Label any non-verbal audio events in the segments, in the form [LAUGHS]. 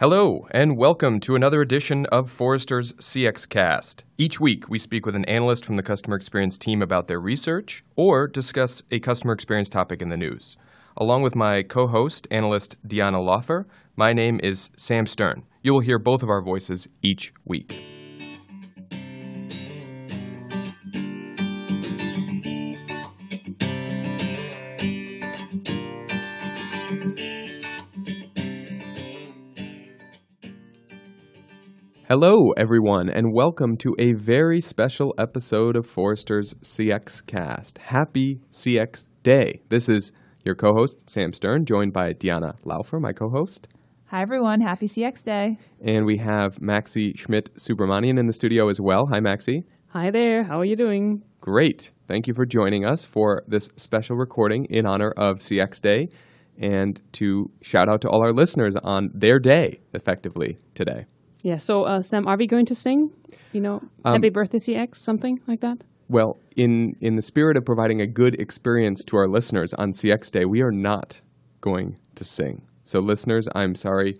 Hello, and welcome to another edition of Forrester's CX Cast. Each week, we speak with an analyst from the customer experience team about their research or discuss a customer experience topic in the news. Along with my co host, analyst Diana Laufer, my name is Sam Stern. You will hear both of our voices each week. Hello, everyone, and welcome to a very special episode of Forrester's CX Cast. Happy CX Day. This is your co host, Sam Stern, joined by Diana Laufer, my co host. Hi, everyone. Happy CX Day. And we have Maxie Schmidt Subramanian in the studio as well. Hi, Maxie. Hi there. How are you doing? Great. Thank you for joining us for this special recording in honor of CX Day and to shout out to all our listeners on their day, effectively, today. Yeah. So, uh, Sam, are we going to sing? You know, Um, Happy Birthday CX, something like that? Well, in, in the spirit of providing a good experience to our listeners on CX Day, we are not going to sing. So, listeners, I'm sorry.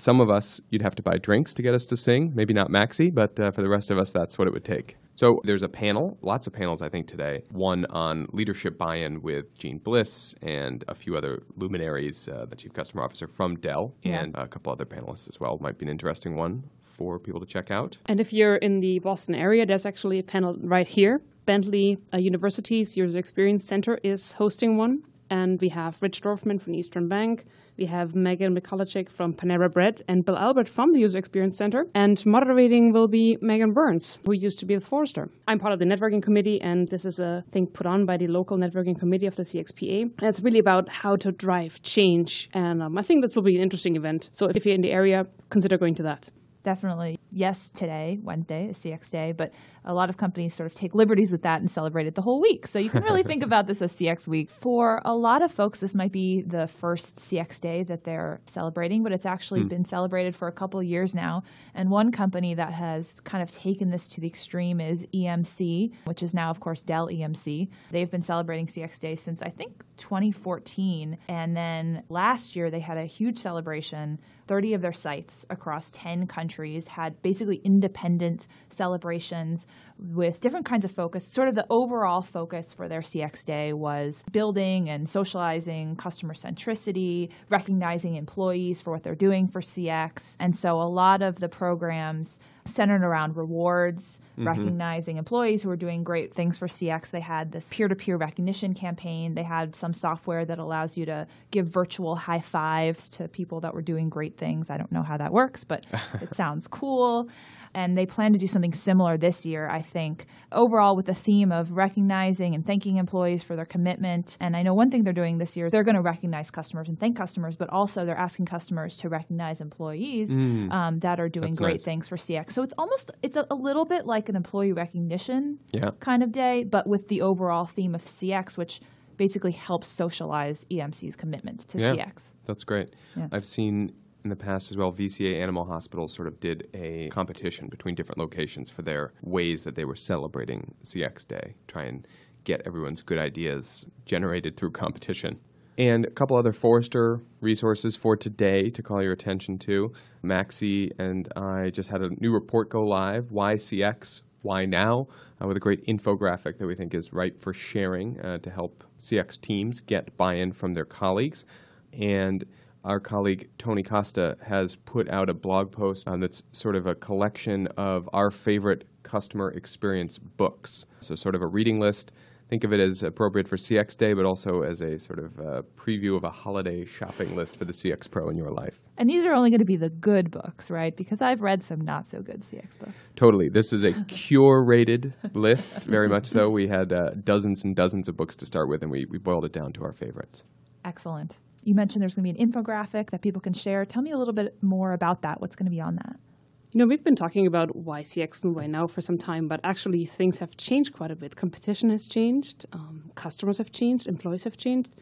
Some of us, you'd have to buy drinks to get us to sing. Maybe not Maxie, but uh, for the rest of us, that's what it would take. So, there's a panel, lots of panels, I think, today. One on leadership buy in with Jeanne Bliss and a few other luminaries, uh, the chief customer officer from Dell, Yeah. and a couple other panelists as well. Might be an interesting one for people to check out. And if you're in the Boston area, there's actually a panel right here. Bentley uh, University's User Experience Center is hosting one. And we have Rich Dorfman from Eastern Bank. We have Megan Mikolajczyk from Panera Bread and Bill Albert from the User Experience Center. And moderating will be Megan Burns, who used to be with Forrester. I'm part of the networking committee, and this is a thing put on by the local networking committee of the CXPA. And it's really about how to drive change. And um, I think that will be an interesting event. So if you're in the area, consider going to that. Definitely, yes, today, Wednesday, is CX Day, but a lot of companies sort of take liberties with that and celebrate it the whole week. So you can really think [LAUGHS] about this as CX Week. For a lot of folks, this might be the first CX Day that they're celebrating, but it's actually hmm. been celebrated for a couple years now. And one company that has kind of taken this to the extreme is EMC, which is now, of course, Dell EMC. They've been celebrating CX Day since I think 2014. And then last year, they had a huge celebration. 30 of their sites across 10 countries had basically independent celebrations with different kinds of focus. Sort of the overall focus for their CX Day was building and socializing customer centricity, recognizing employees for what they're doing for CX. And so a lot of the programs centered around rewards, mm-hmm. recognizing employees who are doing great things for CX. They had this peer to peer recognition campaign. They had some software that allows you to give virtual high fives to people that were doing great things. I don't know how that works, but [LAUGHS] it sounds cool. And they plan to do something similar this year, I think, overall with the theme of recognizing and thanking employees for their commitment. And I know one thing they're doing this year is they're going to recognize customers and thank customers, but also they're asking customers to recognize employees um, that are doing That's great nice. things for CX. So it's almost it's a, a little bit like an employee recognition Yeah. kind of day, but with the overall theme of CX, which basically helps socialize EMC's commitment to Yeah. CX. That's great. Yeah. I've seen in the past as well, VCA Animal Hospital sort of did a competition between different locations for their ways that they were celebrating CX Day, try and get everyone's good ideas generated through competition. And a couple other Forrester resources for today to call your attention to. Maxie and I just had a new report go live, Why CX, Why Now, uh, with a great infographic that we think is ripe for sharing uh, to help CX teams get buy in from their colleagues. And our colleague Tony Costa has put out a blog post um, that's sort of a collection of our favorite customer experience books. So, sort of a reading list. Think of it as appropriate for CX Day, but also as a sort of uh, preview of a holiday shopping list for the CX Pro in your life. And these are only going to be the good books, right? Because I've read some not so good CX books. Totally. This is a curated [LAUGHS] list, very much so. We had uh, dozens and dozens of books to start with, and we, we boiled it down to our favorites. Excellent. You mentioned there's going to be an infographic that people can share. Tell me a little bit more about that. What's going to be on that? You know, we've been talking about why CX and why now for some time, but actually things have changed quite a bit. Competition has changed, um, customers have changed, employees have changed.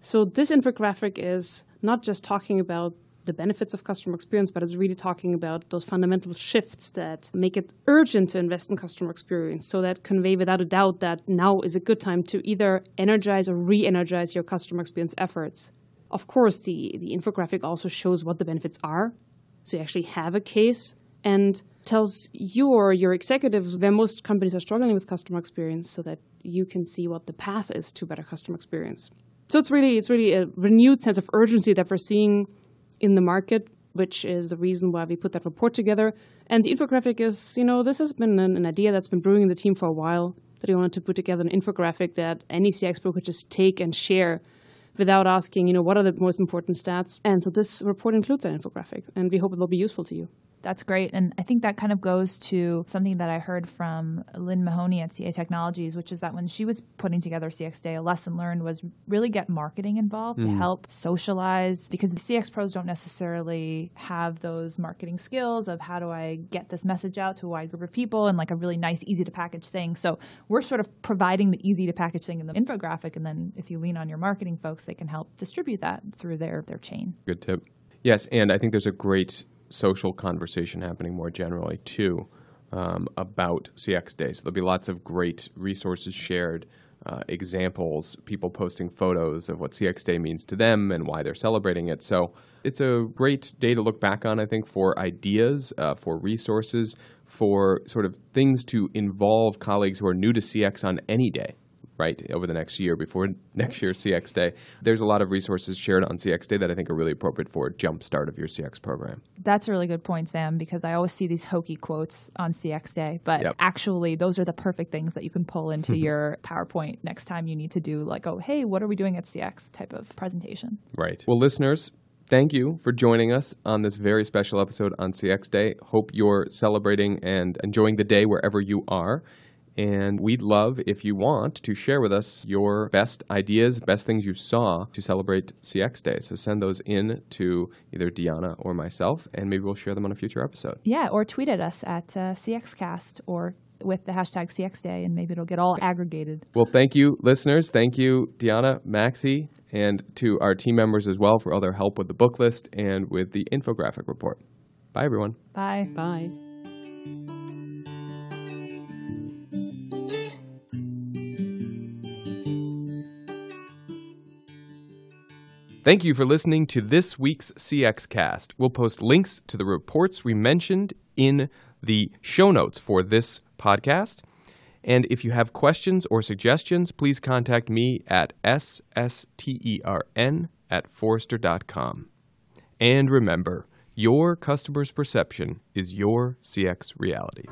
So this infographic is not just talking about the benefits of customer experience, but it's really talking about those fundamental shifts that make it urgent to invest in customer experience. So that convey without a doubt that now is a good time to either energize or re-energize your customer experience efforts. Of course, the, the infographic also shows what the benefits are So you actually have a case and tells you or your executives where most companies are struggling with customer experience so that you can see what the path is to better customer experience. So it's really it's really a renewed sense of urgency that we're seeing in the market, which is the reason why we put that report together. And the infographic is, you know, this has been an, an idea that's been brewing in the team for a while that we wanted to put together an infographic that any CX broker could just take and share without asking, you know, what are the most important stats. And so this report includes that infographic, and we hope it will be useful to you. That's great. And I think that kind of goes to something that I heard from Lynn Mahoney at CA Technologies, which is that when she was putting together CX Day, a lesson learned was really get marketing involved mm. to help socialize because the CX pros don't necessarily have those marketing skills of how do I get this message out to a wide group of people and like a really nice, easy to package thing. So we're sort of providing the easy to package thing in the infographic. And then if you lean on your marketing folks, they can help distribute that through their, their chain. Good tip. Yes, and I think there's a great social conversation happening more generally too um, about CX Day. So there'll be lots of great resources shared, uh, examples, people posting photos of what CX Day means to them and why they're celebrating it. So it's a great day to look back on, I think, for ideas, uh, for resources, for sort of things to involve colleagues who are new to CX on any day right, over the next year before next year's CX Day. There's a lot of resources shared on CX Day that I think are really appropriate for a jump start of your CX program. That's a really good point, Sam, because I always see these hokey quotes on CX Day, but yep. actually, those are the perfect things that you can pull into mm-hmm. your PowerPoint next time you need to do, like, oh, hey, what are we doing at CX type of presentation. Right. Well, listeners, thank you for joining us on this very special episode on CX Day. Hope you're celebrating and enjoying the day wherever you are. And we'd love, if you want, to share with us your best ideas, best things you saw to celebrate CX Day. So send those in to either Diana or myself, and maybe we'll share them on a future episode. Yeah, or tweet at us at uh, CXCast or with the hashtag CX Day, and maybe it'll get all aggregated. Well, thank you, listeners. Thank you, Diana, Maxie, and to our team members as well for all their help with the book list and with the infographic report. Bye, everyone. Bye. Bye. Thank you for listening to this week's CX Cast. We'll post links to the reports we mentioned in the show notes for this podcast. And if you have questions or suggestions, please contact me at sstern at forrester.com. And remember, your customer's perception is your CX reality.